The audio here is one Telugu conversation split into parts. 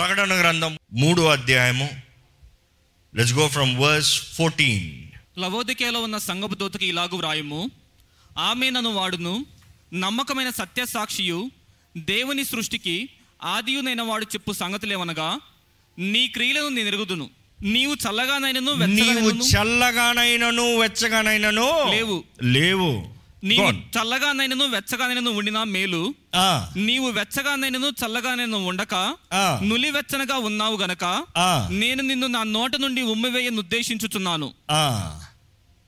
ప్రకటన గ్రంథం మూడో అధ్యాయము. Let's go from verse fourteen లవోదికేలో ఉన్న సంగపు దూతకి ఇలాగు వ్రాయము. ఆమె నన్ను వాడును. నమ్మకమైన సత్య సాక్షియు దేవుని సృష్టికి ఆదియునైన వాడు చెప్పు సంగతులేవనగా నీ క్రియలను నేను ఎరుగుదును. నీవు చల్లగానైనను నీవు చల్లగానైనను వెచ్చగానైనను. లేవు. లేవు. నీవు. చల్లగానైనను వెచ్చగానైనను ఉండినా మేలు నీవు వెచ్చగానైనను చల్లగానైనను ఉండక ఆ. నులి వెచ్చనగా ఉన్నావు గనక. నేను నిన్ను నా నోట నుండి ఉమ్మివేయను ఉద్దేశించుచున్నాను ఆ.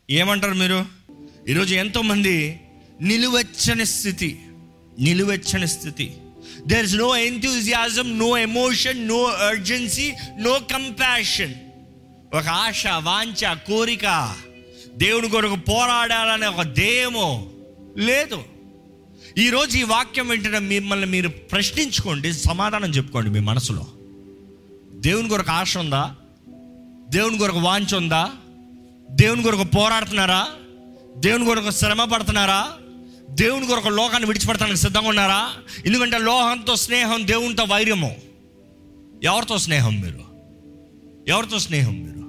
ఏమంటారు మీరు ఈరోజు ఎంతోమంది నిలువెచ్చని స్థితి నిలువెచ్చని స్థితి there is no enthusiasm no emotion no urgency no compassion ఒక ఆశ వాంఛ కోరిక దేవుని కొరకు పోరాడాలనే ఒక ధ్యేయము లేదు. ఈరోజు ఈ వాక్యం వెంటనే మిమ్మల్ని మీరు ప్రశ్నించుకోండి సమాధానం చెప్పుకోండి మీ మనసులో. దేవుని కొరకు ఆశ ఉందా? దేవుని కొరకు వాంచ ఉందా? దేవుని కొరకు పోరాడుతున్నారా? దేవుని కొరకు శ్రమ పడుతున్నారా? దేవుని కొరకు లోకాన్ని విడిచిపెడతానికి సిద్ధంగా ఉన్నారా? ఎందుకంటే లోహంతో స్నేహం దేవునితో వైర్యము. ఎవరితో స్నేహం మీరు? ఎవరితో స్నేహం మీరు?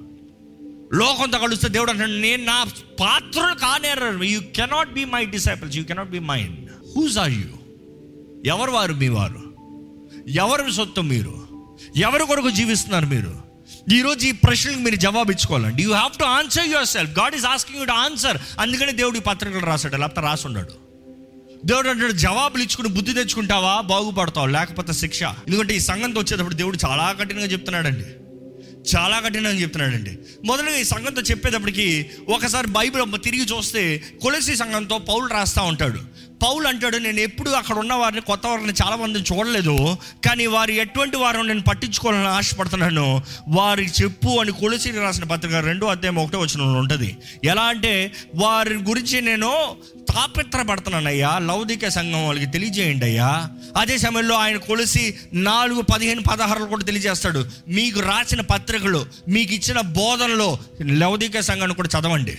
లోకంతో కలుస్తే దేవుడు అంటాడు నేను నా పాత్రలు కానేరారు you cannot be my disciples you cannot be mine whose are you ఎవరు వారు మీ వారు? ఎవరి సొత్తు మీరు? ఎవరి కొరకు జీవిస్తున్నారు మీరు? ఈరోజు ఈ ప్రశ్నలకు మీరు జవాబు ఇచ్చుకోవాలండి. You have to answer yourself God is asking you to answer అందుకని దేవుడు ఈ పత్రికలు రాశాడు. లేకపోతే రాసుండడు. దేవుడు అంటాడు జవాబులు ఇచ్చుకుని బుద్ధి తెచ్చుకుంటావా? బాగుపడతావు. లేకపోతే శిక్ష. ఎందుకంటే ఈ సంఘంతో వచ్చేటప్పుడు దేవుడు చాలా కఠినంగా చెప్తున్నాడండి. చాలా కఠినంగా చెప్తున్నాడండి. మొదటగా ఈ సంఘంతో చెప్పేటప్పటికి ఒకసారి బైబిల్ తిరిగి చూస్తే కొలసి సంఘంతో పౌలు రాస్తా ఉంటాడు. పౌలు అంటాడు నేను ఎప్పుడు అక్కడ ఉన్న వారిని కొత్త వారిని చాలామందిని చూడలేదు. కానీ వారు ఎటువంటి వారు నేను పట్టించుకోవాలని ఆశపడుతున్నాను. వారికి చెప్పు అని కొలసి రాసిన పత్రిక రెండో అధ్యాయం ఒకటో వచ్చిన ఉంటుంది. ఎలా అంటే వారి గురించి నేను తాపత్రపడుతున్నాను అయ్యా లౌదిక సంఘం వాళ్ళకి తెలియజేయండి అయ్యా. అదే సమయంలో ఆయన కొలిసి నాలుగు పదిహేను పదహారులు కూడా తెలియజేస్తాడు. మీకు రాసిన పత్రికలు మీకు ఇచ్చిన బోధనలో లౌదిక సంఘాన్ని కూడా చదవండి.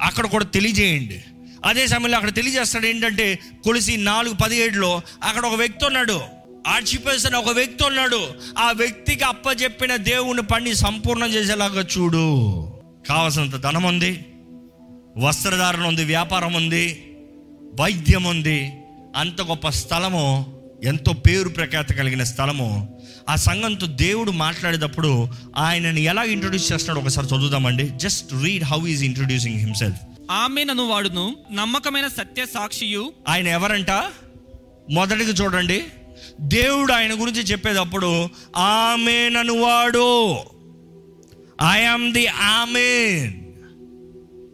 అక్కడ కూడా తెలియజేయండి. అదే సమయంలో అక్కడ తెలియజేస్తాడు ఏంటంటే కొలిసి నాలుగు పదిహేడులో అక్కడ ఒక వ్యక్తి ఉన్నాడు. ఆర్చిపేస్ అని ఒక వ్యక్తి ఉన్నాడు. ఆ వ్యక్తికి అప్పచెప్పిన దేవుని పని సంపూర్ణం చేసేలాగా చూడు. కావలసినంత ధనం ఉంది వస్త్రధారణ ఉంది వ్యాపారం ఉంది వైద్యం ఉంది. అంత గొప్ప స్థలము ఎంతో పేరు ప్రఖ్యాత కలిగిన స్థలము. ఆ సంఘంతో దేవుడు మాట్లాడేటప్పుడు ఆయనని ఎలా ఇంట్రొడ్యూస్ చేస్తున్నాడు ఒకసారి చదువుదామండి. Just read how is introducing himself ఆమె నన్ను వాడును. నమ్మకమైన సత్య సాక్షియు. ఆయన ఎవరంట? మొదటిగా చూడండి. దేవుడు ఆయన గురించి చెప్పేటప్పుడు ఆమె నన్ను వాడు. ఐ ఆమ్ ది ఆమెన్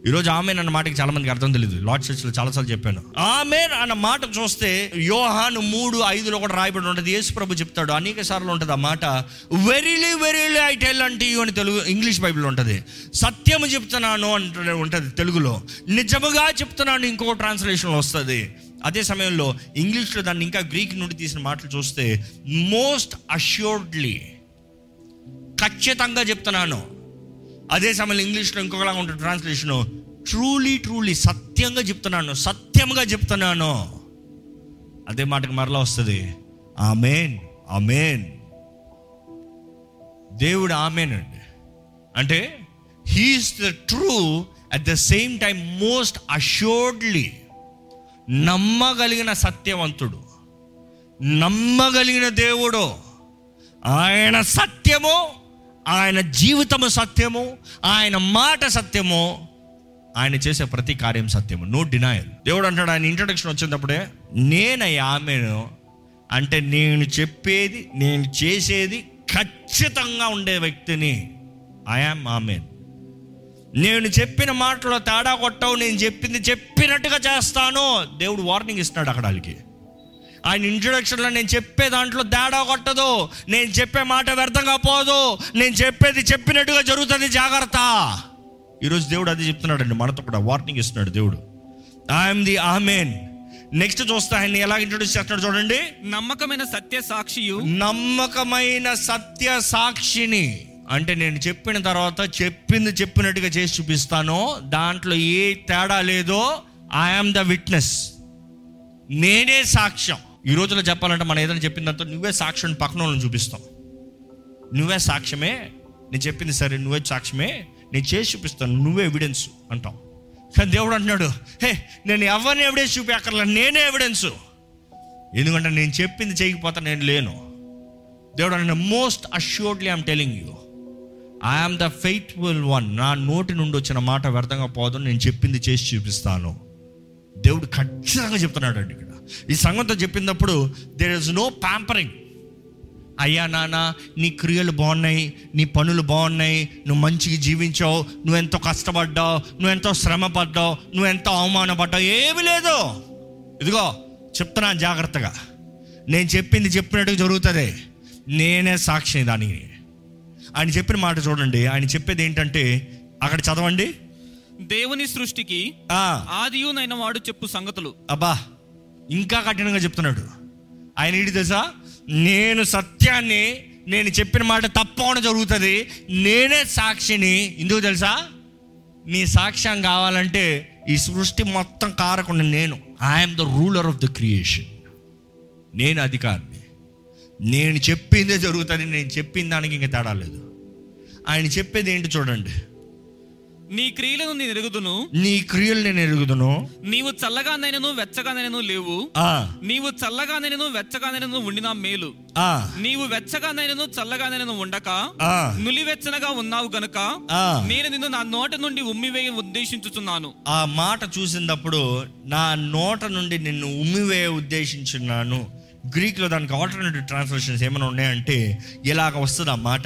ఈరోజు ఆమెన్ అన్న మాటకి చాలా మందికి అర్థం తెలియదు లార్డ్ చర్చ్లో చాలాసార్లు చెప్పాను. ఆమెన్ అన్న మాట చూస్తే యోహాను మూడు ఐదులో కూడా రాయబడి ఉంటుంది. యేసు ప్రభు చెప్తాడు అనేక సార్లు ఉంటుంది ఆ మాట. వెరీలీ వెరీలీ ఐ టెల్ అంటే యూ అని తెలుగు ఇంగ్లీష్ బైబిల్ ఉంటుంది. సత్యము చెప్తున్నాను అంటే ఉంటుంది తెలుగులో. నిజముగా చెప్తున్నాను ఇంకో ట్రాన్స్లేషన్లో వస్తుంది. అదే సమయంలో ఇంగ్లీష్లో దాన్ని ఇంకా గ్రీక్ నుండి తీసిన మాటలు చూస్తే మోస్ట్ అష్యూర్డ్లీ ఖచ్చితంగా చెప్తున్నాను. అదే సమయంలో ఇంగ్లీష్లో ఇంకొకలా ఉంటుంది ట్రాన్స్లేషన్. ట్రూలీ ట్రూలీ సత్యంగా చెప్తున్నాను సత్యంగా చెప్తున్నాను. అదే మాటకు మరలా వస్తుంది. Amen amen. దేవుడు ఆమెన్ అండి అంటే he is the true at the same time most assuredly నమ్మగలిగిన సత్యవంతుడు నమ్మగలిగిన దేవుడు. ఆయన సత్యము ఆయన జీవితము సత్యము ఆయన మాట సత్యము ఆయన చేసే ప్రతి కార్యం సత్యము. నో డినాయల్ దేవుడు అంటాడు ఆయన ఇంట్రడక్షన్ వచ్చినప్పుడే నేనయ్యా ఆమెను అంటే నేను చెప్పేది నేను చేసేది ఖచ్చితంగా ఉండే వ్యక్తిని ఐఆమ్ ఆమెన్ నేను చెప్పిన మాటలో తేడా కొట్టవు నేను చెప్పింది చెప్పినట్టుగా చేస్తాను. దేవుడు వార్నింగ్ ఇస్తున్నాడు అక్కడ వాళ్ళకి ఆయన ఇంట్రొడక్షన్లో నేను చెప్పే దాంట్లో తేడా కొట్టదు. నేను చెప్పే మాట వ్యర్థంగా పోదు. నేను చెప్పేది చెప్పినట్టుగా జరుగుతుంది జాగ్రత్త. ఈరోజు దేవుడు అది చెప్తున్నాడండి మనతో కూడా వార్నింగ్ ఇస్తున్నాడు దేవుడు. I'm the amen. నెక్స్ట్ చూస్తే ఆయన ఎలా ఇంట్రొడ్యూస్ చేస్తున్నాడు చూడండి. నమ్మకమైన సత్య సాక్షియు. నమ్మకమైన సత్య సాక్షిని. అంటే నేను చెప్పిన తర్వాత చెప్పింది చెప్పినట్టుగా చేసి చూపిస్తాను. దాంట్లో ఏ తేడా లేదో ఐఆమ్ ద విట్నెస్. నేనే సాక్ష్యం. ఈ రోజులో చెప్పాలంటే మనం ఏదైనా చెప్పిన నువ్వే సాక్ష్యం పక్కన వాళ్ళని చూపిస్తాం. నువ్వే సాక్ష్యమే నేను చెప్పింది సరే నువ్వే సాక్ష్యమే నేను చేసి చూపిస్తాను నువ్వే ఎవిడెన్స్ అంటాం. కానీ దేవుడు అంటున్నాడు హే నేను ఎవరిని ఎవిడెన్స్ చూపించక్కర్లా నేనే ఎవిడెన్స్ ఎందుకంటే నేను చెప్పింది చేయకపోతే నేను లేను. దేవుడు అంటే most assuredly I'm telling you I'm the faithful one నా నోటి నుండి వచ్చిన మాట వ్యర్థంగా పోదు నేను చెప్పింది చేసి చూపిస్తాను. దేవుడు ఖచ్చితంగా చెప్తున్నాడు అండి ఈ సంగతితో చెప్పినప్పుడు దేర్ ఇస్ నో ప్యాంపరింగ్ అయ్యా నాన్న నీ క్రియలు బాగున్నాయి నీ పనులు బాగున్నాయి నువ్వు మంచిగా జీవించావు నువ్వెంతో కష్టపడ్డావు నువ్వెంతో శ్రమ పడ్డావు నువ్వెంతో అవమానపడ్డావు ఏమి లేదు. ఇదిగో చెప్తున్నాను జాగ్రత్తగా. నేను చెప్పింది చెప్పినట్టు జరుగుతుంది. నేనే సాక్షి దానికి. ఆయన చెప్పిన మాట చూడండి. ఆయన చెప్పేది ఏంటంటే అక్కడ చదవండి. దేవుని సృష్టికి ఆదియునైన వాడు చెప్పు సంగతులు. అబ్బా. ఇంకా కఠినంగా చెప్తున్నాడు. ఆయన ఏంటి తెలుసా? నేను సత్యాన్ని నేను చెప్పిన మాట తప్పకుండా జరుగుతుంది. నేనే సాక్షిని. ఎందుకు తెలుసా? నీ సాక్ష్యం కావాలంటే ఈ సృష్టి మొత్తం కారకుండా నేను. I'm the ruler of the creation నేను అధికారిని. నేను చెప్పిందే జరుగుతుంది. నేను చెప్పిన దానికి ఇంకా తేడా లేదు. ఆయన చెప్పేది ఏంటి చూడండి. నీ క్రియలను నేను ఎరుగుదును. నీ క్రియలు నేను ఎరుగుదును. నీవు చల్లగానైనను వెచ్చగానైనను లేవు. ఆ, నీవు చల్లగానైనను వెచ్చగానైనను ఉండినా మేలు. ఆ, నీవు వెచ్చగానైనను చల్లగానైనను ఉండక. ఆ, నులివెచ్చనగా ఉన్నావు గనుక ఆ. నేను నిన్ను నా నోటి నుండి ఉమ్మివేయ ఉద్దేశించుచున్నాను. ఆ మాట చూసినప్పుడు నా నోట నుండి నిన్ను ఉమ్మివేయ ఉద్దేశించున్నాను. గ్రీక్లో దానికి ఆల్టర్నేటివ్ ట్రాన్స్లేషన్స్ ఏమైనా ఉన్నాయంటే ఇలాగ వస్తుంది ఆ మాట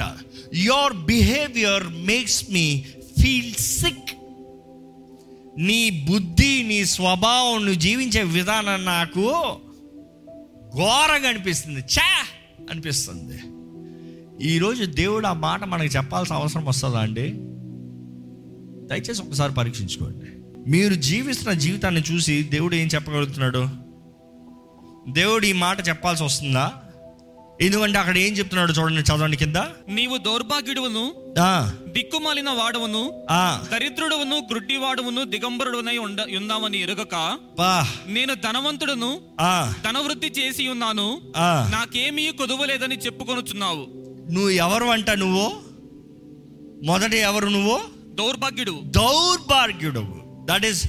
your behaviour makes me feel sick నీ బుద్ధి నీ స్వభావం నువ్వు జీవించే విధానం నాకు ఘోరంగా అనిపిస్తుంది. చా అనిపిస్తుంది. ఈరోజు దేవుడు ఆ మాట మనకు చెప్పాల్సిన అవసరం వస్తుందా అండి? దయచేసి ఒకసారి పరీక్షించుకోండి. మీరు జీవిస్తున్న జీవితాన్ని చూసి దేవుడు ఏం చెప్పగలుగుతున్నాడు? దేవుడు ఈ మాట చెప్పాల్సి వస్తుందా? ఎందుకంటే అక్కడ ఏం చెప్తున్నాడు చూడండి చదవండి కింద? నీవు దౌర్భాగ్యుడువును ఆ, దిక్కుమాలిన వాడవును ఆ, దరిద్రుడువును గ్రుడ్డివాడువును దిగంబరుడునై ఉన్నామని ఎరుగక నేను ధనవంతుడును ఆ, ధనవృద్ధి చేసి ఉన్నాను ఆ. నాకేమీ కొదువలేదని చెప్పుకొనుచున్నావు. నువ్వు ఎవరు అంట నువ్వు? మొదట ఎవరు నువ్వు? దౌర్భాగ్యుడు. దౌర్భాగ్యుడు that is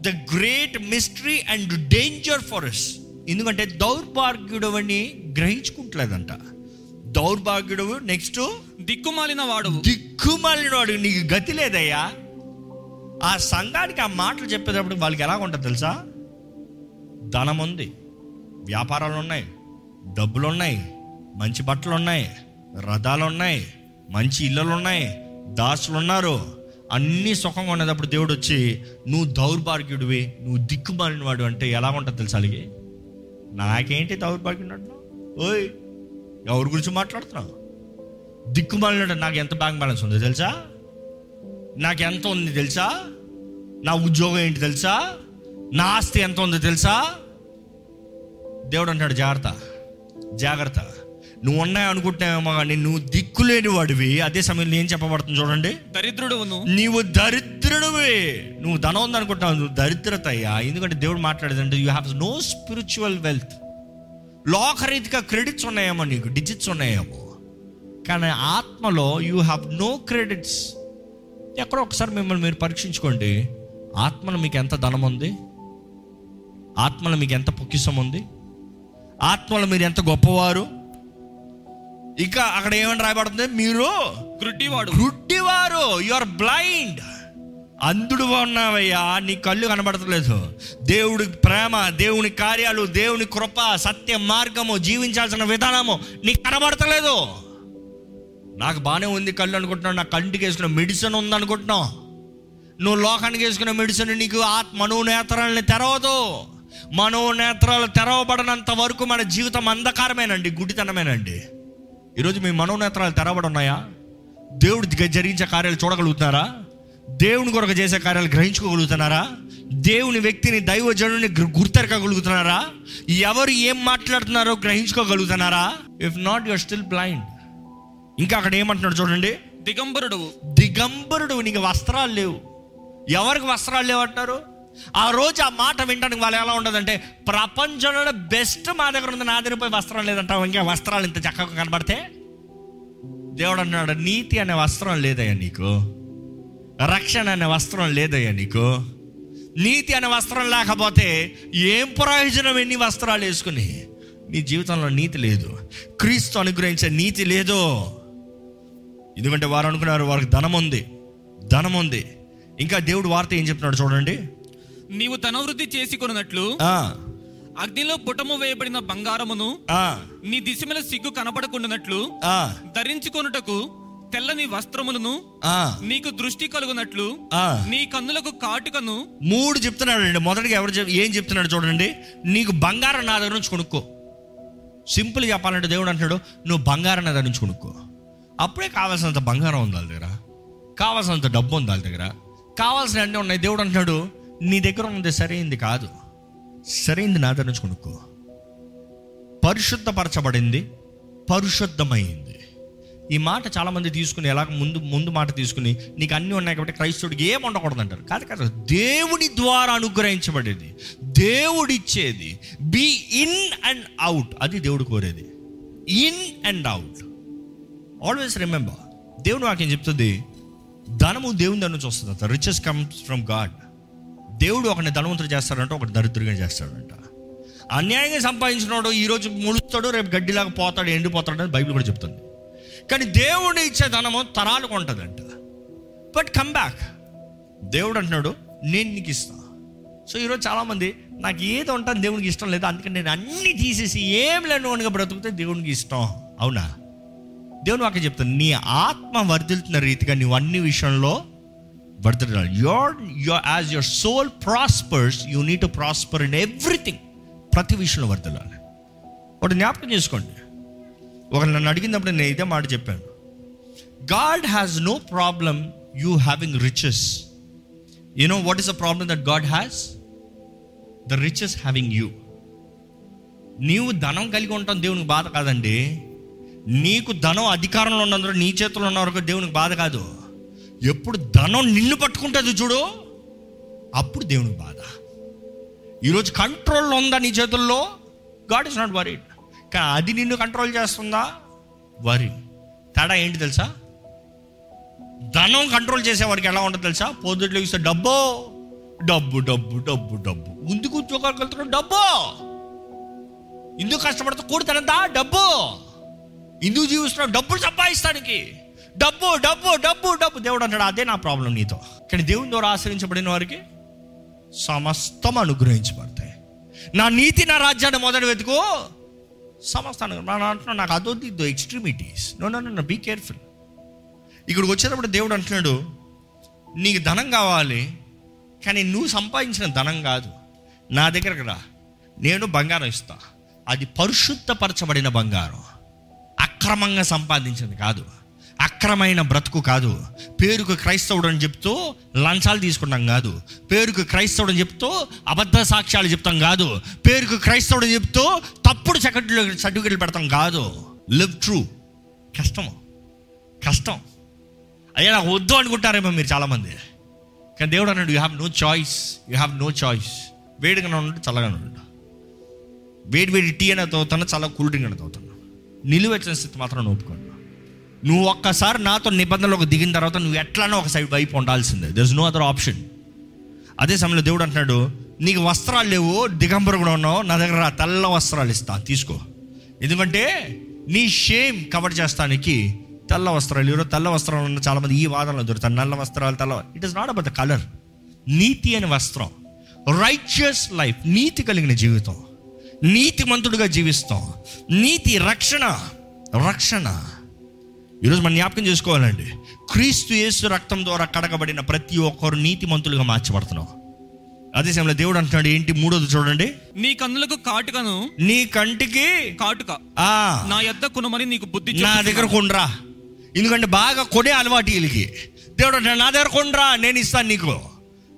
the great mystery and danger for us ఎందుకంటే దౌర్భాగ్యుడు అని గ్రహించుకుంటలేదంట. దౌర్భాగ్యుడు నెక్స్ట్? దిక్కుమాలిన వాడవు. దిక్కుమాలినవాడు నీకు గతి లేదయ్యా. ఆ సంఘానికి ఆ మాటలు చెప్పేటప్పుడు వాళ్ళకి ఎలా ఉంటుంది తెలుసా? ధనం ఉంది వ్యాపారాలు ఉన్నాయి డబ్బులు ఉన్నాయి మంచి బట్టలు ఉన్నాయి రథాలు ఉన్నాయి మంచి ఇళ్ళలు ఉన్నాయి దాసులు ఉన్నారు అన్నీ సుఖంగా ఉన్నప్పుడు దేవుడు వచ్చి నువ్వు దౌర్భాగ్యుడివి నువ్వు దిక్కుమాలిన వాడు అంటే ఎలా ఉంటుంది తెలుసా అలాగే? నాకేంటి దౌర్భాగ్యుడు ఓయ్ ఎవరి గురించి మాట్లాడుతున్నావు? దిక్కుమాలినాడు నాకు ఎంత బ్యాంక్ బ్యాలెన్స్ ఉందో తెలుసా? నాకు ఎంత ఉంది తెలుసా? నా ఉద్యోగం ఏంటి తెలుసా? నా ఆస్తి ఎంత ఉందో తెలుసా? దేవుడు అంటాడు జాగ్రత్త జాగ్రత్త. నువ్వు ఉన్నాయి అనుకుంటున్నావేమో కానీ నువ్వు దిక్కులేని వాడివి అదే సమయంలో ఏం చెప్పబడుతుంది చూడండి. దరిద్రుడువును. నీవు దరిద్రుడివి. నువ్వు ధనం ఉంది అనుకుంటున్నావు నువ్వు దరిద్రత అయ్యా ఎందుకంటే దేవుడు మాట్లాడేదంటే you have no spiritual wealth లోకరీతిగా credits ఉన్నాయేమో నీకు డిజిట్స్ ఉన్నాయేమో. కానీ ఆత్మలో యూ హ్యావ్ నో క్రెడిట్స్ ఎక్కడో ఒకసారి మిమ్మల్ని మీరు పరీక్షించుకోండి. ఆత్మలో మీకు ఎంత ధనం ఉంది? ఆత్మలో మీకు ఎంత పొక్కిసం ఉంది? ఆత్మలో మీరు ఎంత గొప్పవారు? ఇంకా అక్కడ ఏమని రాయబడుతుంది? మీరు గ్రుడ్డివాడు. గుడ్డివారు యు ఆర్ బ్లైండ్ అంధుడు ఉన్నావయ్యా నీ కళ్ళు కనబడతలేదు. దేవుడి ప్రేమ దేవుని కార్యాలు దేవుని కృప సత్య మార్గము జీవించాల్సిన విధానము నీకు కనబడతలేదు. నాకు బాగానే ఉంది కళ్ళు అనుకుంటున్నావు నా కంటికి వేసుకున్న మెడిసిన్ ఉంది అనుకుంటున్నావు నువ్వు లోకానికి వేసుకున్న మెడిసిన్ నీకు ఆత్మ మనోనేత్రాలని తెరవదు. మనోనేత్రాలు తెరవబడినంత వరకు మన జీవితం అంధకారమేనండి గుడితనమేనండి ఈరోజు మీ మనోనేత్రాలు తెరవబడి ఉన్నాయా? దేవుడు జరిగించే కార్యాలు చూడగలుగుతున్నారా? దేవుని కొరకు చేసే కార్యాలు గ్రహించుకోగలుగుతున్నారా? దేవుని వ్యక్తిని దైవజనుని గుర్తెరకగలుగుతున్నారా ఎవరు ఏం మాట్లాడుతున్నారో గ్రహించుకోగలుగుతున్నారా? If not your still blind ఇంకా అక్కడ ఏమంటున్నాడు చూడండి. దిగంబరుడు. దిగంబరుడు నీకు వస్త్రాలు లేవు. ఎవరికి వస్త్రాలు లేవంటారు? ఆ రోజు ఆ మాట వినడానికి వాళ్ళు ఎలా ఉండదంటే ప్రపంచంలో బెస్ట్ మా దగ్గర ఉంది నా వస్త్రం లేదంటావు ఇంకా వస్త్రాలు ఇంత చక్కగా కనబడితే? దేవుడు అన్నాడు నీతి అనే వస్త్రం లేదయ్యా నీకు. రక్షణ అనే వస్త్రం లేదయ్యా నీకు. నీతి అనే వస్త్రం లేకపోతే ఏం ప్రయోజనం ఎన్ని వస్త్రాలు వేసుకుని? నీ జీవితంలో నీతి లేదు. క్రీస్తు అనుగ్రహించే నీతి లేదు. ఎందుకంటే వారు అనుకున్నారు వారికి ధనం ఉంది ధనం ఉంది. ఇంకా దేవుడు వార్త ఏం చెప్తున్నాడు చూడండి. నీవు ధనవృద్ధి చేసి కొనున్నట్లు ఆ, అగ్నిలో పుటము వేయబడిన బంగారమును నీ దిశమల సిగ్గు కనపడకుండానట్లు ఆ, ధరించుకొనుటకు తెల్లని వస్త్రములను నీకు దృష్టి కలుగునట్లు. నీ కన్నులకు కాటుకను మూడు చెప్తున్నాడు అండి మొదటిగా ఎవరు ఏం చెప్తున్నాడు చూడండి. నీకు బంగారం నా దగ్గర నుంచి కొనుక్కో. సింపుల్ చెప్పాలంటే దేవుడు అంటున్నాడు నువ్వు బంగారం నా దగ్గర నుంచి కొనుక్కో. అప్పుడే కావాల్సినంత బంగారం ఉంది వాళ్ళ దగ్గర. కావాల్సినంత డబ్బు ఉంది వాళ్ళ దగ్గర. కావాల్సిన అన్నీ ఉన్నాయి. దేవుడు అంటున్నాడు నీ దగ్గర ఉన్నది సరైంది కాదు. సరైంది నా దగ్గర నుంచి కొనుక్కో. పరిశుద్ధపరచబడింది పరిశుద్ధమైంది. ఈ మాట చాలామంది తీసుకుని ఎలా ముందు ముందు మాట తీసుకుని నీకు అన్నీ ఉన్నాయి కాబట్టి క్రైస్తవుడికి ఏం ఉండకూడదు అంటారు కాదు కాదు దేవుని ద్వారా అనుగ్రహించబడేది దేవుడిచ్చేది. బి ఇన్ అండ్ అవుట్ అది దేవుడు కోరేది. In and out always remember దేవుడు వాక్యం చెప్తుంది ధనము దేవుని దాని నుంచి వస్తుంది రిచెస్ కమ్స్ ఫ్రమ్ గాడ్ దేవుడు ఒకరిని ధనవంతుడు చేస్తాడంట ఒకటి దరిద్రంగా చేస్తాడంట. అన్యాయంగా సంపాదించినోడు ఈరోజు ముడుస్తాడు రేపు గడ్డిలాగా పోతాడు ఎండిపోతాడు అని బైబిల్ కూడా చెప్తుంది. కానీ దేవుడు ఇచ్చే ధనము తరాలకు ఉంటుందంట. But come back. దేవుడు అంటున్నాడు నేను నీకు ఇస్తా. సో ఈరోజు చాలామంది నాకు ఏది ఉంటాను దేవునికి ఇష్టం లేదు అందుకని నేను అన్ని తీసేసి ఏం లేనివాడిగా బ్రతుకుతే దేవునికి ఇష్టం. అవునా? దేవుని వాక్యం చెప్తాను నీ ఆత్మ వర్ధిల్తున్న రీతిగా నువ్వు అన్ని విషయంలో వర్ధిల్లాలి your your as your soul prospers you need to prosper in everything ప్రతి విషయంలో వర్ధిల్లాలి. ఒకటి జ్ఞాపకం చేసుకోండి. ఒకరు నన్ను అడిగినప్పుడు నేను ఇదే మాట చెప్పాను. God has no problem you having riches you know what is the problem that God has the riches having you నీవు ధనం కలిగి ఉంటాం దేవునికి బాధ కాదండి. నీకు ధనం అధికారంలో ఉన్నందుకు నీ చేతుల్లో ఉన్న వరకు దేవునికి బాధ కాదు. ఎప్పుడు ధనం నిన్ను పట్టుకుంటుంది చూడు? అప్పుడు దేవుని బాధ. ఈరోజు కంట్రోల్ ఉందా నీ చేతుల్లో? గాడ్ ఇస్ నాట్ వరీడ్ కానీ అది నిన్ను కంట్రోల్ చేస్తుందా? వరి తేడా ఏంటి తెలుసా? ధనం కంట్రోల్ చేసేవారికి ఎలా ఉంటుంది తెలుసా? పొద్దుట్లో ఇస్తే డబ్బు. డబ్బు డబ్బు డబ్బు డబ్బు. ముందుకు ఉద్యోగాలకు వెళ్తున్నాడు డబ్బు. ఇందుకు కష్టపడుతూ కూడుతానంతా? డబ్బు. ఇందుకు జీవిస్తున్నాడు? డబ్బులు సంపాదిస్తానికి డబ్బు డబ్బు డబ్బు డబ్బు. దేవుడు అంటాడు అదే నా ప్రాబ్లం నీతో. కానీ దేవుని ద్వారా ఆశ్రయించబడిన వారికి సమస్తం అనుగ్రహించబడతాయి. నా నీతి నా రాజ్యాన్ని మొదటి వెతుకు. సమస్తాను అంటున్నా నాకు అదొద్దు ఇద్దు extremities no no no be careful ఇక్కడికి వచ్చేటప్పుడు దేవుడు అంటున్నాడు నీకు ధనం కావాలి కానీ నువ్వు సంపాదించిన ధనం కాదు. నా దగ్గరకు రా. నేను బంగారం ఇస్తా. అది పరిశుద్ధపరచబడిన బంగారం. అక్రమంగా సంపాదించింది కాదు. అక్రమైన బ్రతుకు కాదు. పేరుకు క్రైస్తవుడు అని చెప్తూ లంచాలు తీసుకుంటాం కాదు. పేరుకు క్రైస్తవుడు అని చెప్తూ అబద్ధ సాక్ష్యాలు చెప్తాం కాదు. పేరుకు క్రైస్తవుడు అని చెప్తూ తప్పుడు సర్టిఫికెట్లు సర్టిఫికెట్లు పెడతాం కాదు. Live true. కష్టం. కష్టం. అయ్యా నాకు వద్దు అనుకుంటారేమో మీరు చాలామంది. కానీ దేవుడు అన్నాడు you have no choice you have no choice వేడిగా ఉండు చల్లగానే ఉండు. వేడి వేడి టీ అనేది తవ్వుతున్నా చాలా కూల్ డ్రింక్ అనేది తాగుతాను. నిలువెచ్చిన స్థితి మాత్రం ఒప్పుకోండి నువ్వు ఒక్కసారి నాతో నిబంధనలోకి దిగిన తర్వాత నువ్వు ఎట్లానో ఒక సైడ్ వైపు ఉండాల్సిందే. There is no other option అదే సమయంలో దేవుడు అంటున్నాడు నీకు వస్త్రాలు లేవు దిగంబరు కూడా ఉన్నావు నా దగ్గర తెల్ల వస్త్రాలు ఇస్తాను తీసుకో. ఎందుకంటే నీ షేమ్ కవర్ చేస్తానికి తెల్ల వస్త్రాలు ఈరోజు తెల్ల వస్త్రాలు ఉన్న చాలామంది ఈ వాదనలో దొరుకుతారు. నల్ల వస్త్రాలు తెల్ల it is not about the colour నీతి అనే వస్త్రం. రైచియస్ లైఫ్ నీతి కలిగిన జీవితం. నీతిమంతుడిగా జీవిస్తాం. నీతి రక్షణ. రక్షణ. ఈరోజు మనం జ్ఞాపకం చేసుకోవాలండి. క్రీస్తు యేసు రక్తం ద్వారా కడగబడిన ప్రతి ఒక్కరు నీతిమంతులుగా మార్చబడుతున్నాం అదే సమయంలో దేవుడు అంటున్నాడు ఏంటి మూడోది చూడండి. నీ కన్నులకు కాటుకను నీ కంటికి కాటుక. ఆ. నా యొద్ద కొనుమని నీకు బుద్ధి నా. దగ్గర కొండ్రా ఎందుకంటే బాగా కొనే అలవాటు వీళ్ళకి. దేవుడు అంటాడు, నా దగ్గర కొండ్రా నేను ఇస్తాను నీకు.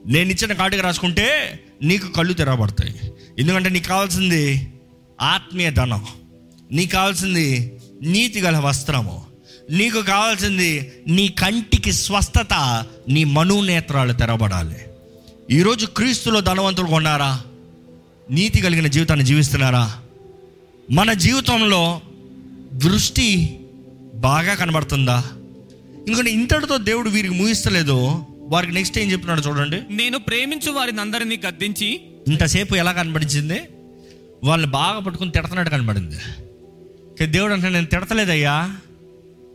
నేను ఇచ్చిన కాటుక రాసుకుంటే నీకు కళ్ళు తెరవబడతాయి. ఎందుకంటే నీకు కావాల్సింది ఆత్మీయ ధనం. నీకు కావాల్సింది నీతి గల వస్త్రము. నీకు కావాల్సింది నీ కంటికి స్వస్థత నీ మనోనేత్రాలు తెరవబడాలి. ఈరోజు క్రీస్తులో ధనవంతులు కొన్నారా? నీతి కలిగిన జీవితాన్ని జీవిస్తున్నారా? మన జీవితంలో దృష్టి బాగా కనబడుతుందా? ఎందుకంటే ఇంతటితో దేవుడు వీరికి ముగిస్తలేదు. వారికి నెక్స్ట్ ఏం చెప్తున్నాడు చూడండి. నేను ప్రేమించు వారిని అందరినీ గద్దించి ఇంతసేపు ఎలా కనబడించింది వాళ్ళు బాగా పట్టుకుని తిడతన్నట్టు కనబడింది. కానీ దేవుడు అంటే నేను తిడతలేదయ్యా.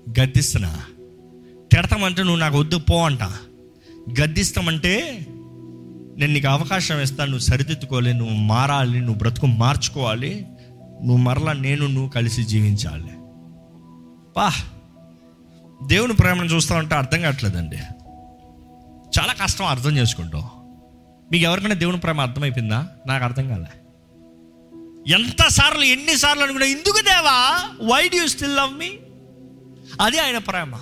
గద్దిస్తున్నా. తిడతామంటే నువ్వు నాకు వద్దు పో అంట. గద్దిస్తామంటే నేను నీకు అవకాశం ఇస్తాను నువ్వు సరిదిద్దుకోవాలి నువ్వు మారాలి నువ్వు బ్రతుకు మార్చుకోవాలి నువ్వు మరలా నేను నువ్వు కలిసి జీవించాలి. పా. దేవుని ప్రేమను చూస్తా ఉంటే అర్థం కావట్లేదండి. చాలా కష్టం అర్థం చేసుకుంటాం. మీకు ఎవరికైనా దేవుని ప్రేమ అర్థమైపోయిందా? నాకు అర్థం కాలే. ఎంతసార్లు ఎన్నిసార్లు అనుకున్నా ఎందుకు దేవా? Why do still love me అది ఆయన ప్రేమ.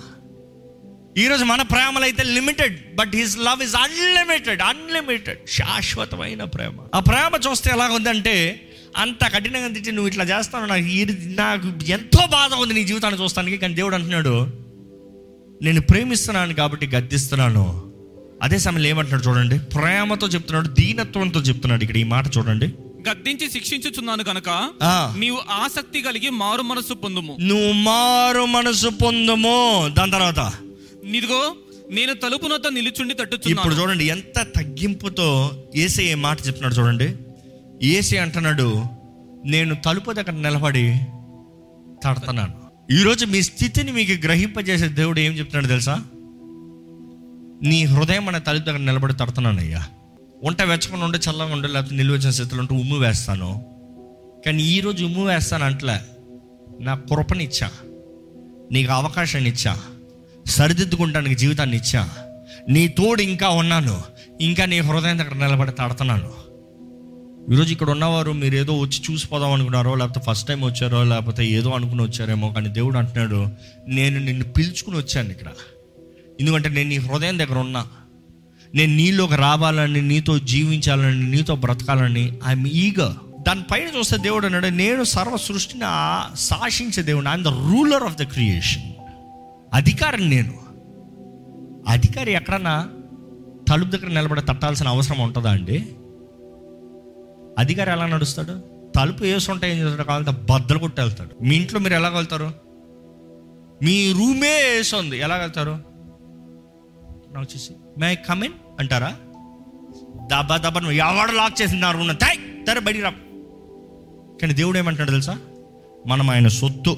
ఈరోజు మన ప్రేమలు అయితే limited but his love is unlimited unlimited శాశ్వతమైన ప్రేమ. ఆ ప్రేమ చూస్తే ఎలా ఉందంటే అంత కఠినంగా తిట్టి నువ్వు ఇట్లా చేస్తాను నాకు ఈ- నాకు ఎంతో బాధ ఉంది నీ జీవితాన్ని చూస్తానికి కానీ దేవుడు అంటున్నాడు నేను ప్రేమిస్తున్నాను కాబట్టి గద్దిస్తున్నాను. అదే సమయంలో ఏమంటున్నాడు చూడండి ప్రేమతో చెప్తున్నాడు దీనత్వంతో చెప్తున్నాడు ఇక్కడ ఈ మాట చూడండి. గద్దించి శిక్షించుచున్నాను గనక ఆ. నీవు ఆసక్తి కలిగి మారు మనస్సు పొందుము. నువ్వు మారు మనసు పొందము. దాని తర్వాత నిదిగో నేను తలుపు నొద్ద నిలుచుండి ఇప్పుడు తట్టుచున్నాను చూడండి ఎంత తగ్గింపుతో ఏసే ఏ మాట చెప్తున్నాడు చూడండి. ఏసే అంటున్నాడు నేను తలుపు దగ్గర నిలబడి తడుతున్నాను. ఈరోజు మీ స్థితిని మీకు గ్రహింపజేసే దేవుడు ఏం చెప్తున్నాడు తెలుసా? నీ హృదయం అనే తలుపు దగ్గర నిలబడి తడుతున్నాను వంట వెచ్చకుండా ఉండే చల్లగా ఉండే లేకపోతే నిల్వ స్థితిలో ఉంటే ఉమ్ము వేస్తాను. కానీ ఈరోజు ఉమ్ము వేస్తాను అంటలే. నా కృపనిచ్చా. నీకు అవకాశాన్ని ఇచ్చా. సరిదిద్దుకుంటానికి జీవితాన్ని ఇచ్చా. నీ తోడు ఇంకా ఉన్నాను. ఇంకా నీ హృదయం దగ్గర నిలబడి తడుతున్నాను. ఈరోజు ఇక్కడ ఉన్నవారు మీరు ఏదో వచ్చి చూసిపోదాం అనుకున్నారో లేకపోతే ఫస్ట్ టైం వచ్చారో లేకపోతే ఏదో అనుకుని వచ్చారేమో కానీ దేవుడు అంటున్నాడు నేను నిన్ను పిలుచుకుని వచ్చాను ఇక్కడ. ఎందుకంటే నేను నీ హృదయం దగ్గర ఉన్నా. నేను నీలోకి రావాలని నీతో జీవించాలని నీతో బ్రతకాలని ఐఎమ్ ఈగ దానిపైన చూస్తే దేవుడు అన్నాడు నేను సర్వ సృష్టిని శాసించే దేవుడు I am the ruler of the creation అధికారం నేను. అధికారి ఎక్కడన్నా తలుపు దగ్గర నిలబడి తట్టాల్సిన అవసరం ఉంటుందా అండి? అధికారి ఎలా నడుస్తాడు? తలుపు వేసుంటే ఏం చేస్తాడు? కావాలంటే బద్దలు కొట్టి వెళ్తాడు మీ ఇంట్లో మీరు ఎలా వెళ్తారు? మీ రూమే వేసుంది ఎలా వెళ్తారు? నాకు చూసి. మే కమిన్ అంటారా? దబ్బా దబ్బా నువ్వు ఎవడు లాక్ చేసింది నా రూమ్ తై తర బయటికి రా. కానీ దేవుడు ఏమంటాడు తెలుసా? మనం ఆయన సొత్తు.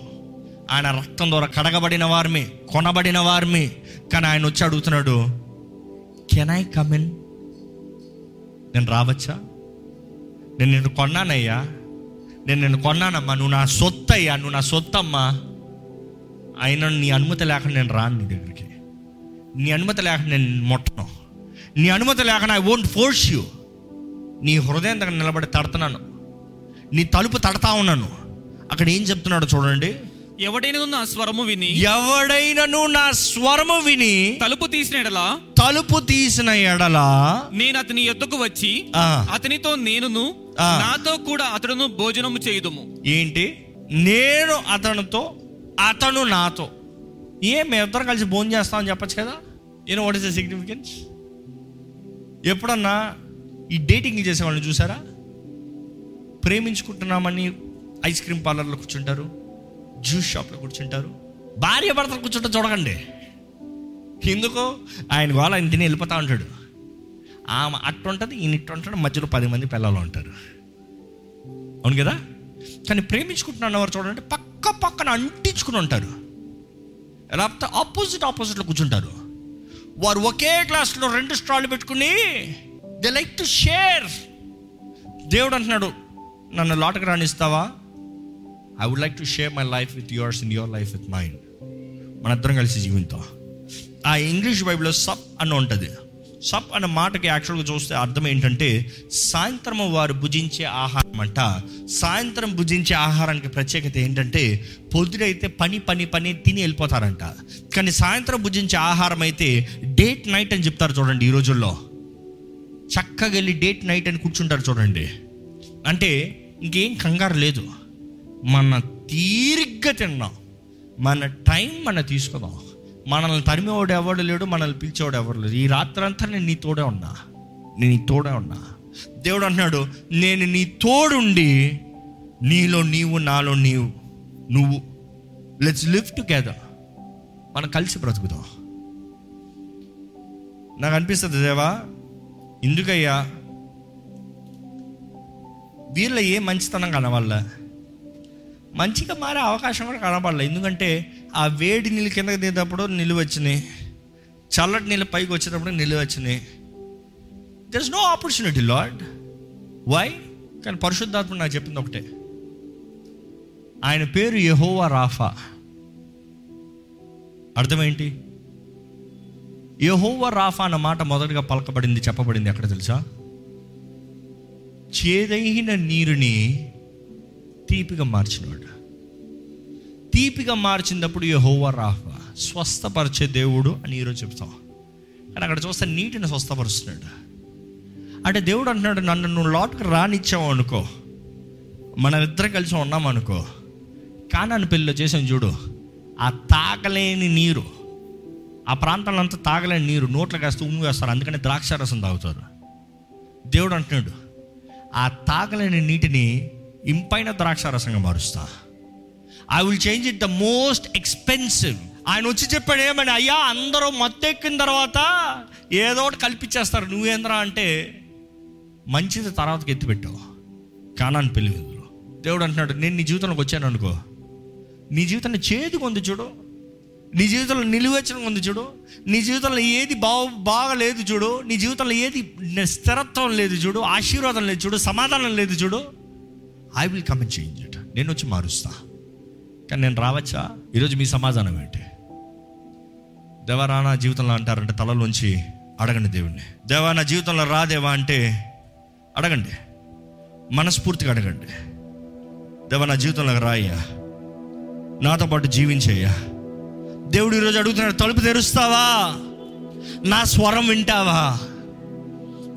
ఆయన రక్తం ద్వారా కడగబడిన వారిమి కొనబడిన వారిమి. కానీ ఆయన వచ్చి అడుగుతున్నాడు కెన్ ఐ కమ్ ఇన్ నేను రావచ్చా? నేను నిన్ను కొన్నానయ్యా. నేను నిన్ను కొన్నానమ్మా. నువ్వు నా సొత్తు అయ్యా నువ్వు నా సొత్తు అమ్మా అయినా నీ అనుమతి లేకుండా నేను రాను నీ దగ్గరికి. నీ అనుమతి లేకుండా నేను ముట్టను. నీ అనుమతి లేకుండా ఐ వోంట్ ఫోర్స్ యూ నీ హృదయం దగ్గర నిలబడి తడుతున్నాను. నీ తలుపు తడతా ఉన్నాను. అక్కడ ఏం చెప్తున్నాడో చూడండి. ఎవడైనా నా స్వరము విని ఎవడైనను నా స్వరము విని తలుపు తీసిన ఎడలా తలుపు తీసిన ఎడల నేను అతని ఎద్దుకు వచ్చి అతనితో నేనును. నాతో కూడా అతడును భోజనము చేయుదుము. ఏంటి? నేను అతనితో అతను నాతో. ఏ మేము ఇద్దరం కలిసి భోజనం చేస్తామని చెప్పచ్చు కదా? You know what is the significance ఎప్పుడన్నా ఈ డేటింగ్ చేసే వాళ్ళని చూసారా? ప్రేమించుకుంటున్నామని ఐస్ క్రీమ్ పార్లర్లో కూర్చుంటారు జ్యూస్ షాప్లో కూర్చుంటారు భార్య భర్తలు కూర్చుంటే చూడకండి. ఎందుకు? ఆయన వాళ్ళ ఆయన తిని వెళ్ళిపోతా ఉంటాడు. ఆమె అట్టుంటుంది ఈయన ఇట్టు ఉంటాడు మధ్యలో పది మంది పిల్లలు ఉంటారు. అవును కదా? కానీ ప్రేమించుకుంటున్న వారు చూడండి పక్క పక్కన అంటించుకుని ఉంటారు. లేకపోతే ఆపోజిట్ ఆపోజిట్లో కూర్చుంటారు. వారు ఒకే క్లాస్లో రెండు స్టాళ్ళు పెట్టుకుని దే లైక్ టు షేర్ దేవుడు అంటున్నాడు నన్ను లోటకు రాణిస్తావా I would like to share my life with yours in your life with mind మనందరం కలిసి జీవితం ఆ ఇంగ్లీష్ బైబిల్లో సబ్ అని ఉంటుంది. సప్ అన్న మాటకి యాక్చువల్గా చూస్తే అర్థం ఏంటంటే సాయంత్రం వారు భుజించే ఆహారం అంట. సాయంత్రం భుజించే ఆహారానికి ప్రత్యేకత ఏంటంటే పొద్దునైతే పని పని పని తిని వెళ్ళిపోతారంట. కానీ సాయంత్రం భుజించే ఆహారం అయితే డేట్ నైట్ అని చెప్తారు చూడండి ఈ రోజుల్లో. చక్కగా వెళ్ళి డేట్ నైట్ అని కూర్చుంటారు చూడండి. అంటే ఇంకేం కంగారు లేదు. మన తీరిగ్గా తిన్నాం. మన టైం మన తీసుకుందాం మనల్ని తరిమేవాడు ఎవడు లేడు మనల్ని పిలిచేవాడు ఎవరు లేడు. ఈ రాత్రంతా నేను నీ తోడే ఉన్నా. నేను నీ తోడే ఉన్నా. దేవుడు అంటున్నాడు నేను నీ తోడుండి నీలో నీవు నాలో నీవు నువ్వు. లెట్స్ లివ్ టుగెదర్ మనం కలిసి బ్రతుకుదాం. నాకు అనిపిస్తుంది దేవా ఎందుకయ్యా? వీళ్ళ ఏ మంచితనం కనవాళ్ళ మంచిగా మారే అవకాశం కూడా కనబడలే. ఎందుకంటే ఆ వేడి నీళ్ళు కిందకి దిగేటప్పుడు నిలువచ్చినాయి చల్లటి నీళ్ళు పైకి వచ్చేటప్పుడు నిలువచ్చినాయి there is no opportunity Lord why కానీ పరిశుద్ధాత్మ నాకు చెప్పింది ఒకటే. ఆయన పేరు యహోవా రాఫా. అర్థమేంటి? యహోవా రాఫా అన్న మాట మొదటగా పలకబడింది చెప్పబడింది ఎక్కడ తెలుసా? చేదైన నీరుని తీపిగా మార్చినవాడు. తీపిగా మార్చినప్పుడు యహోవా రాఫా స్వస్థపరిచే దేవుడు అని ఈరోజు చెప్తాం. కానీ అక్కడ చూస్తే నీటిని స్వస్థపరుస్తున్నాడు. అంటే దేవుడు అంటున్నాడు నన్ను నువ్వు లోటుకు రానిచ్చావు అనుకో. మనం ఇద్దరం కలిసి ఉన్నాం అనుకో. కానాని పెళ్ళిలో చేసాం చూడు ఆ తాగలేని నీరు. ఆ ప్రాంతంలో అంతా తాగలేని నీరు. నోట్లో కాస్త ఉమ్ము వేస్తారు అందుకని ద్రాక్ష రసం తాగుతారు. దేవుడు అంటున్నాడు ఆ తాగలేని నీటిని ఇంపైన ద్రాక్ష రసంగా మారుస్తా. I will change it the most expensive ఆయన వచ్చి చెప్పాడు ఏమని అయ్యా అందరూ మత్తెక్కిన తర్వాత ఏదో ఒకటి కల్పించేస్తారు. నువ్వేంద్రా అంటే మంచిది తర్వాతకి ఎత్తిపెట్టావు కానాన్ని పెళ్ళి దేవుడు అంటున్నాడు నేను నీ జీవితంలోకి వచ్చాను అనుకో. నీ జీవితాన్ని చేదుగా ఉంది చూడు. నీ జీవితంలో నిలువెచ్చడం ఉంది చూడు. నీ జీవితంలో ఏది బాగా బాగలేదు చూడు. నీ జీవితంలో ఏది స్థిరత్వం లేదు చూడు. ఆశీర్వాదం లేదు చూడు. సమాధానం లేదు చూడు. I will come and change it నేను వచ్చి మారుస్తా. కానీ నేను రావచ్చా? ఈరోజు మీ సమాధానం ఏంటి? దేవా నా జీవితంలో అంటారంటే తలలోంచి అడగండి దేవుణ్ణి. దేవా నా జీవితంలో రాదేవా అంటే అడగండి. మనస్ఫూర్తిగా అడగండి. దేవా నా జీవితంలో రాయ్యా. నాతో పాటు జీవించేయ్యా. దేవుడు ఈరోజు అడుగుతున్నాడు తలుపు తెరుస్తావా? నా స్వరం వింటావా?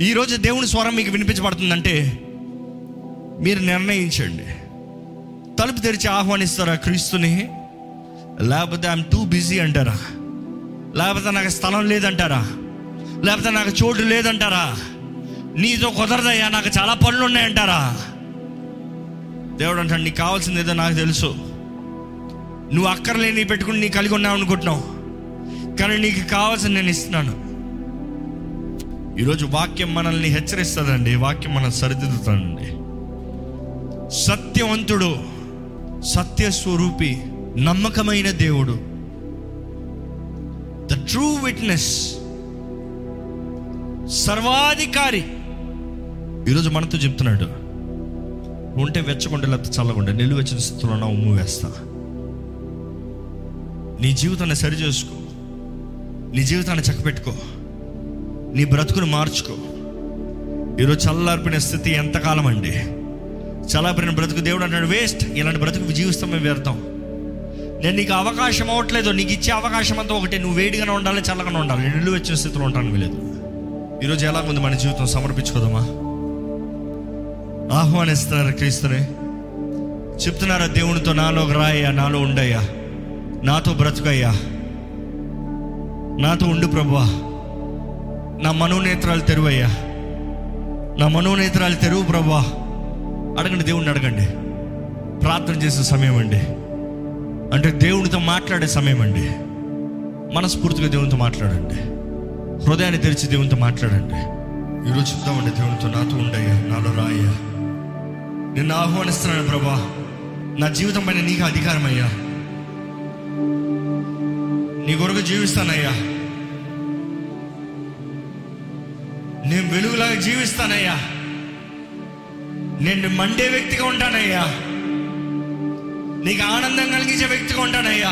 ఈరోజు దేవుని స్వరం మీకు వినిపించబడుతుందంటే మీరు నిర్ణయించండి. తలుపు తెరిచి ఆహ్వానిస్తారా క్రీస్తుని? లేకపోతే ఐఎమ్ టూ బిజీ అంటారా? లేకపోతే నాకు స్థలం లేదంటారా? లేకపోతే నాకు చోటు లేదంటారా? నీతో కుదరదయ్యా నాకు చాలా పనులు ఉన్నాయంటారా? దేవుడు అంటాడు నీకు కావాల్సింది ఏదో నాకు తెలుసు. నువ్వు అక్కర్లేని పెట్టుకుని నీ కలిగి ఉన్నావు అనుకుంటున్నావు. కానీ నీకు కావాల్సింది నేను ఇస్తున్నాను. ఈరోజు వాక్యం మనల్ని హెచ్చరిస్తుందండి వాక్యం మనం సరిదిద్దుతానండి సత్యవంతుడు సత్య స్వరూపి నమ్మకమైన దేవుడు. ద ట్రూ విట్నెస్ సర్వాధికారి. ఈరోజు మనతో చెప్తున్నాడు ఉంటే వెచ్చకుండా లేకపోతే చల్లకుండా నిలువెచ్చిన స్థితిలో నా ఉమ్ము వేస్తా. నీ జీవితాన్ని సరి చేసుకో. నీ జీవితాన్ని చక్కబెట్టుకో నీ బ్రతుకును మార్చుకో. ఈరోజు చల్లార్పిన స్థితి ఎంతకాలం అండి చల్లార్పిన బ్రతుకు దేవుడు అంటాడు వేస్ట్. ఇలాంటి బ్రతుకు జీవిస్తాం మేము వ్యర్థం. నేను నీకు అవకాశం అవ్వట్లేదు. నీకు ఇచ్చే అవకాశం అంతా ఒకటే. నువ్వు వేడిగానే ఉండాలి చల్లగానే ఉండాలి. నేను నిల్లు స్థితిలో ఉంటాను లేదు ఈరోజు ఎలా ఉంది మన జీవితం? సమర్పించుకోదామా ఆహ్వానిస్తున్నారు క్రీస్తుని. చెప్తున్నారా దేవునితో నాలో రాయ్యా నాలో ఉండయ్యా. నాతో బ్రతుకయ్యా. నాతో ఉండు ప్రభువా. నా మనోనేత్రాలు తెరువయ్యా. నా మనోనేత్రాలు తెరువు ప్రభువా. అడగండి దేవుణ్ణి అడగండి. ప్రార్థన చేసే సమయం అండి. అంటే దేవునితో మాట్లాడే సమయం అండి. మనస్ఫూర్తిగా దేవునితో మాట్లాడండి. హృదయాన్ని తెరిచి దేవునితో మాట్లాడండి. ఈరోజు చెప్తామండి దేవునితో నాతో ఉండయ్యా నాలో రాయ్యా. నిన్ను ఆహ్వానిస్తున్నాను ప్రభా. నా జీవితం పైన నీకు అధికారం అయ్యా. నీ కొరకు జీవిస్తానయ్యా. నేను వెలుగులాగా జీవిస్తానయ్యా. నేను మండే వ్యక్తిగా ఉంటానయ్యా. నీకు ఆనందం కలిగించే వ్యక్తిగా ఉంటానయ్యా.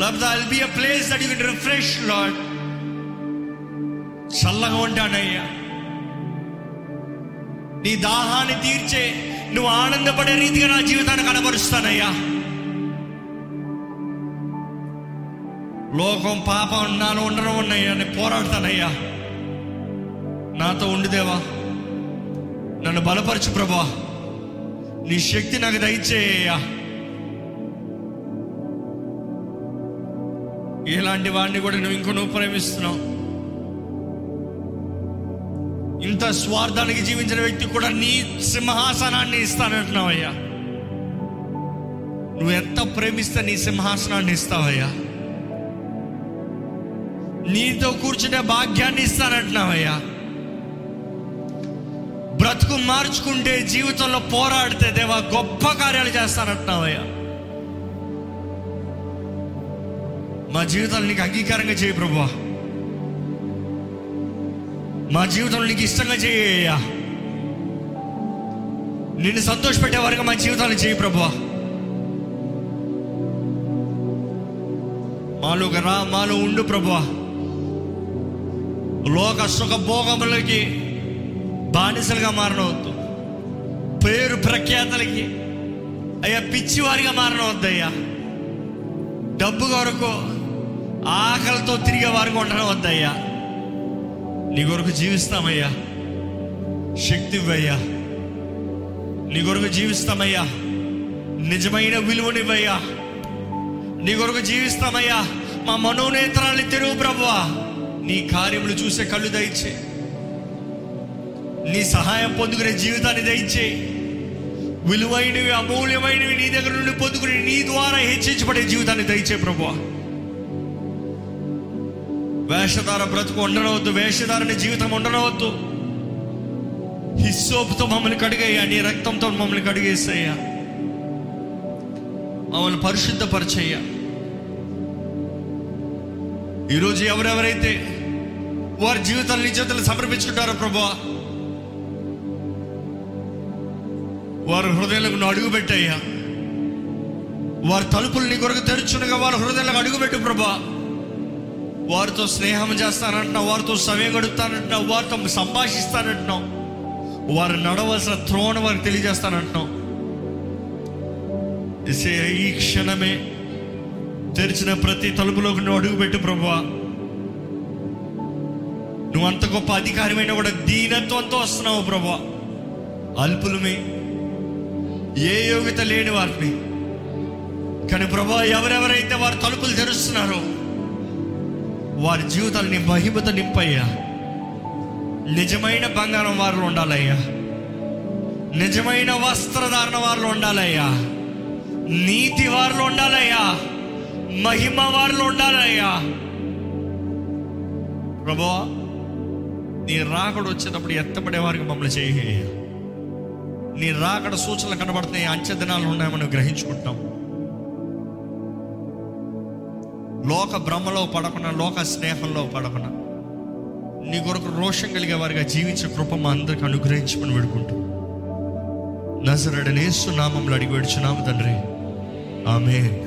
లేకపోతే I'll be a place that you refresh Lord చల్లగా ఉంటానయ్యా. నీ దాహాన్ని తీర్చే నువ్వు ఆనందపడే రీతిగా నా జీవితాన్ని కనబరుస్తానయ్యా. లోకం పాపం నాలో ఉండడం ఉన్నాయా నేను పోరాడతానయ్యా. నాతో ఉండిదేవా నన్ను బలపరచు ప్రభా. నీ శక్తి నాకు దయచేయ ఇలాంటి వాడిని కూడా నువ్వు ఇంకో నువ్వు ప్రేమిస్తున్నావు ఇంత స్వార్థానికి జీవించిన వ్యక్తి కూడా నీ సింహాసనాన్ని ఇస్తానంటున్నావయ్యా. నువ్వు ఎంత ప్రేమిస్తే నీ సింహాసనాన్ని ఇస్తావయ్యా. నీతో కూర్చునే భాగ్యాన్ని ఇస్తానంటున్నావయ్యా. బ్రతుకు మార్చుకుంటే జీవితంలో పోరాడితే దేవా గొప్ప కార్యాలు చేస్తానంటున్నావయ్యా. మా జీవితాలు నీకు అంగీకారంగా చేయి ప్రభా మా జీవితంలో నీకు ఇష్టంగా చేయ్యా నిన్ను సంతోషపెట్టే వారికి మా జీవితాలు చేయి ప్రభా మాలో రా మాలో ఉండు ప్రభా లోక సుఖ భోగములకి బానిసలుగా మారనవద్దు. పేరు ప్రఖ్యాతలకి అయ్యా పిచ్చివారిగా మారనవద్దయ్యా. డబ్బు కొరకు ఆకలితో తిరిగే వారికి ఉండడం వద్దయ్యా నీ కొరకు జీవిస్తామయ్యా. శక్తి ఇవ్వయ్యా. నీ కొరకు జీవిస్తామయ్యా. నిజమైన విలువనివ్వయ్యా. నీ కొరకు జీవిస్తామయ్యా. మా మనోనేత్రాన్ని తెరువు ప్రభువా. నీ కార్యములు చూసే కళ్ళు దయచే నీ సహాయం పొందుకునే జీవితాన్ని దయచేయి విలువైనవి అమూల్యమైనవి నీ దగ్గర నుండి పొందుకుని నీ ద్వారా హెచ్చించబడే జీవితాన్ని దయచే ప్రభు వేషధార బ్రతుకు ఉండనవద్దు వేషధారని జీవితం ఉండనవద్దు. హిస్సోపుతో మమ్మల్ని కడిగేయ్యా నీ రక్తంతో మమ్మల్ని కడిగేసేయ్యా. మమ్మల్ని పరిశుద్ధపరచయ్యా. ఈరోజు ఎవరెవరైతే వారి జీవితాలు నిజతలు సమర్పించుకుంటారో ప్రభా వారి హృదయాలకు నువ్వు అడుగు పెట్టయ్యా వారి తలుపులు నీ కొరకు తెరుచునగా వారి హృదయాలకు అడుగుపెట్టు ప్రభా. వారితో స్నేహం చేస్తానంటున్నావు వారితో సమయం గడుపుతానంటున్నావు వారితో సంభాషిస్తానంటున్నావు. వారు నడవలసిన త్రోణ వారికి తెలియజేస్తానంటున్నావు. ఈ క్షణమే తెరిచిన ప్రతి తలుపులోకి నువ్వు అడుగుపెట్టు ప్రభా. నువ్వు అంత గొప్ప అధికారమైన కూడా దీనత్వంతో వస్తున్నావు ప్రభా. అల్పులమే ఏ యోగ్యత లేని వారిని. కానీ ప్రభా ఎవరెవరైతే వారు తలుపులు తెరుస్తున్నారో వారి జీవితాలని మహిమత నింపయ్యా. నిజమైన బంగారం వారిలో ఉండాలయ్యా. నిజమైన వస్త్రధారణ వారిలో ఉండాలయ్యా. నీతి వారిలో ఉండాలయ్యా. మహిమ వారిలో ఉండాలయ్యా. ప్రభా నీ రాకడు వచ్చేటప్పుడు ఎత్తపడే వారికి మమ్మల్ని చేయ నీ రాకడ సూచనలు కనబడుతున్నాయి అంచె దినాలు ఉన్నాయని గ్రహించుకుంటాం. లోక భ్రమలో పడకుండా లోక స్నేహంలో పడకుండా నీ కొరకు రోషం కలిగే వారిగా జీవించే కృప మా అందరికి అనుగ్రహించమని వేడుకుంటూ నజరడనేస్తు నామంలో అడిగి వేడుచున్నాము తండ్రి. ఆమె